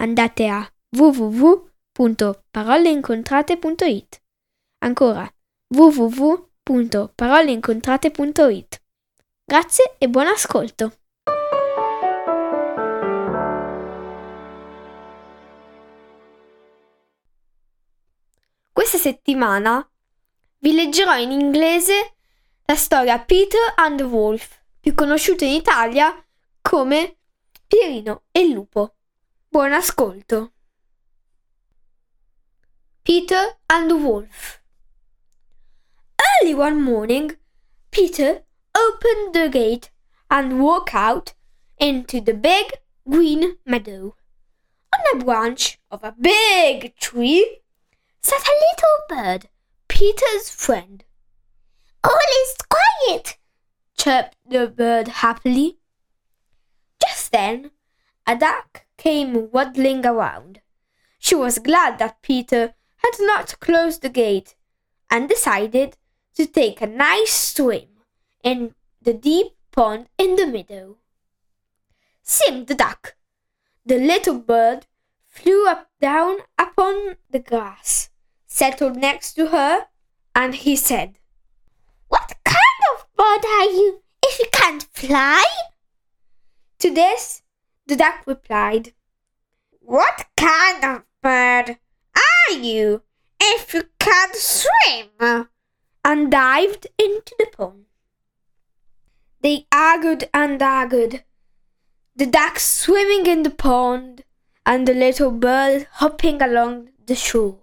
andate a www.paroleincontrate.it. Ancora www.paroleincontrate.it. Grazie e buon ascolto. Questa settimana vi leggerò in inglese la storia Peter and the Wolf, più conosciuta in Italia come Pierino e il lupo. Buon ascolto. Peter and the Wolf. Early one morning, Peter opened the gate and walked out into the big green meadow. On a branch of a big tree sat a little bird, Peter's friend. All is quiet, chirped the bird happily. Just then, a duck came waddling around. She was glad that Peter had not closed the gate and decided to take a nice swim in the deep pond in the meadow. Sim the duck. The little bird flew up down upon the grass, settled next to her, and he said, What kind of bird are you if you can't fly? To this, the duck replied, What kind of bird are you if you can't swim? and dived into the pond. They argued and argued, the duck swimming in the pond and the little bird hopping along the shore.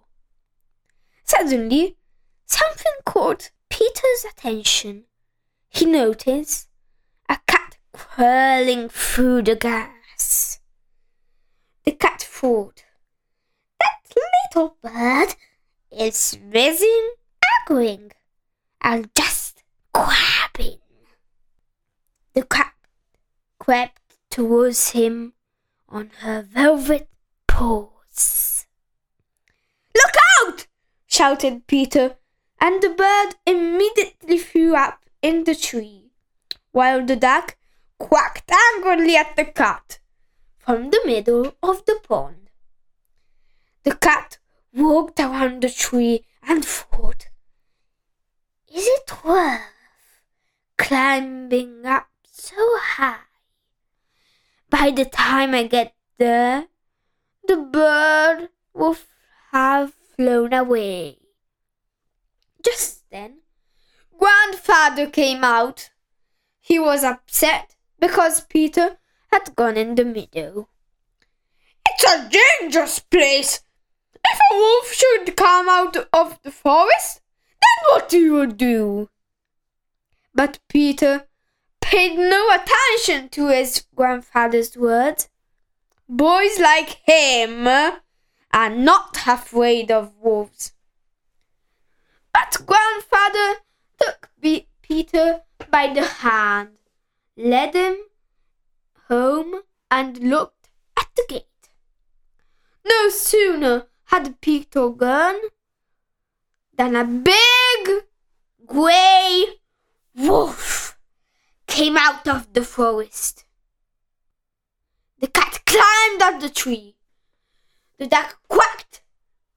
Suddenly, something caught Peter's attention. He noticed a cat crawling through the grass. The cat thought, That little bird is busy arguing. I'll just grab him. The cat crept towards him on her velvet paws. Look out! shouted Peter, and the bird immediately flew up in the tree, while the duck quacked angrily at the cat from the middle of the pond. The cat walked around the tree and thought, Is it worth climbing up so high? By the time I get there, the bird will have flown away. Just then, Grandfather came out. He was upset because Peter had gone in the meadow. It's a dangerous place. If a wolf should come out of the forest, then what do you do? But Peter paid no attention to his grandfather's words. Boys like him are not afraid of wolves. But grandfather took Peter by the hand, led him home, and looked at the gate. No sooner had Peter gone than a big grey wolf came out of the forest. The cat climbed up the tree. The duck quacked,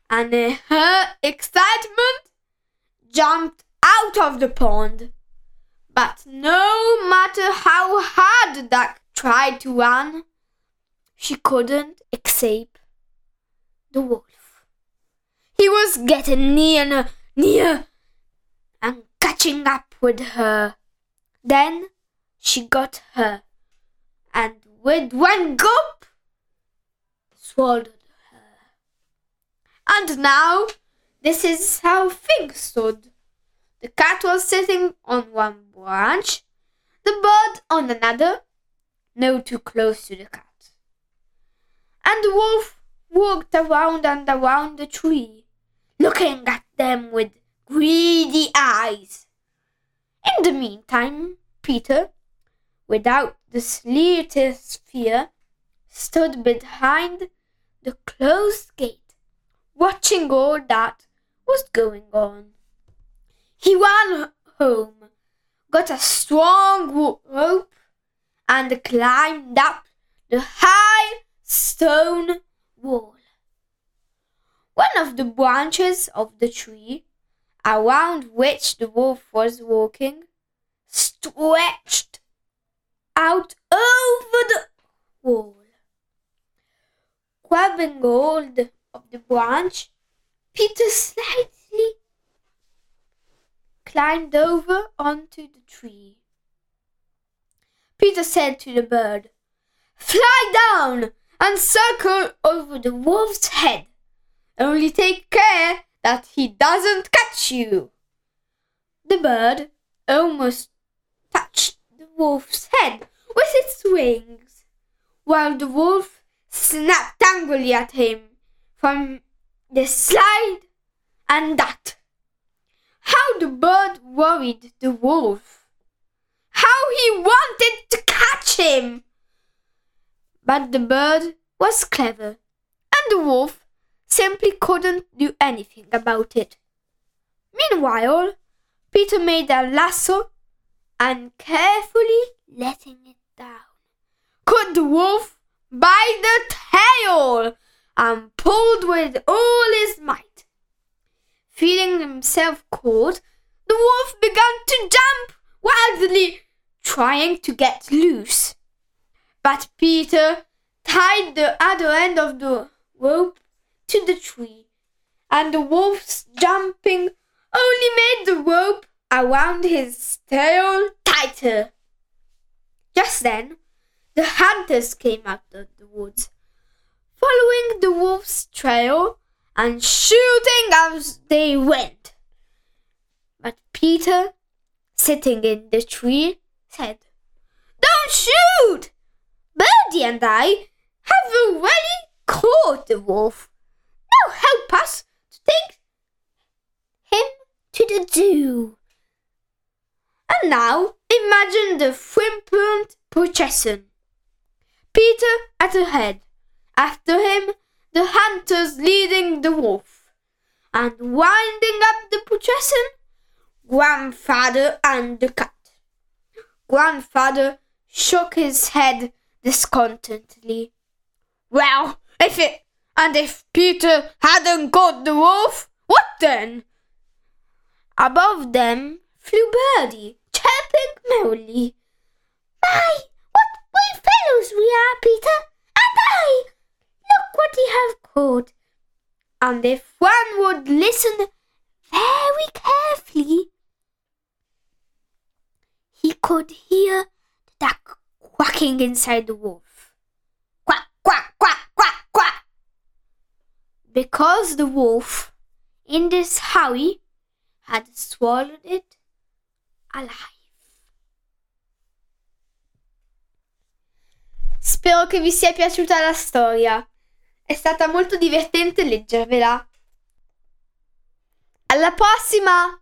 and in her excitement jumped out of the pond. But no matter how hard the duck tried to run, she couldn't escape the wolf. He was getting near, near, and catching up with her. Then she got her, and with one gulp, swallowed her. And now, this is how things stood. The cat was sitting on one branch, the bird on another, no too close to the cat. And the wolf walked around and around the tree, looking at them with greedy eyes. In the meantime, Peter, without the slightest fear, stood behind the closed gate, watching all that was going on. He ran home, got a strong rope, and climbed up the high stone wall. One of the branches of the tree around which the wolf was walking stretched out over the wall. Grabbing hold of the branch, Peter slightly climbed over onto the tree. Peter said to the bird, Fly down and circle over the wolf's head. Only take care that he doesn't catch you. The bird almost touched the wolf's head with its wings, while the wolf snapped angrily at him from the slide and that. How the bird worried the wolf. He wanted to catch him. But the bird was clever, and the wolf simply couldn't do anything about it. Meanwhile, Peter made a lasso and carefully letting it down, caught the wolf by the tail and pulled with all his might. Feeling himself caught, the wolf began to jump wildly, trying to get loose. But Peter tied the other end of the rope to the tree, and the wolf's jumping only made the rope around his tail tighter. Just then, the hunters came out of the woods, following the wolf's trail and shooting as they went. But Peter, sitting in the tree, said, Don't shoot! Birdie and I have already caught the wolf. Now help us to take him to the zoo. And now imagine the flippant procession. Peter at the head, after him the hunters leading the wolf, and winding up the procession, grandfather and the cat. Grandfather shook his head discontentedly. Well, if it and if Peter hadn't caught the wolf, what then? Above them flew Birdie, chirping merrily. My, what brave fellows we are, Peter! And I! Look what we have caught. And if one would listen could hear the duck quacking inside the wolf. Quack, quack, quack, quack, quack. Because the wolf, in this hurry, had swallowed it alive. Spero che vi sia piaciuta la storia. È stata molto divertente leggervela. Alla prossima!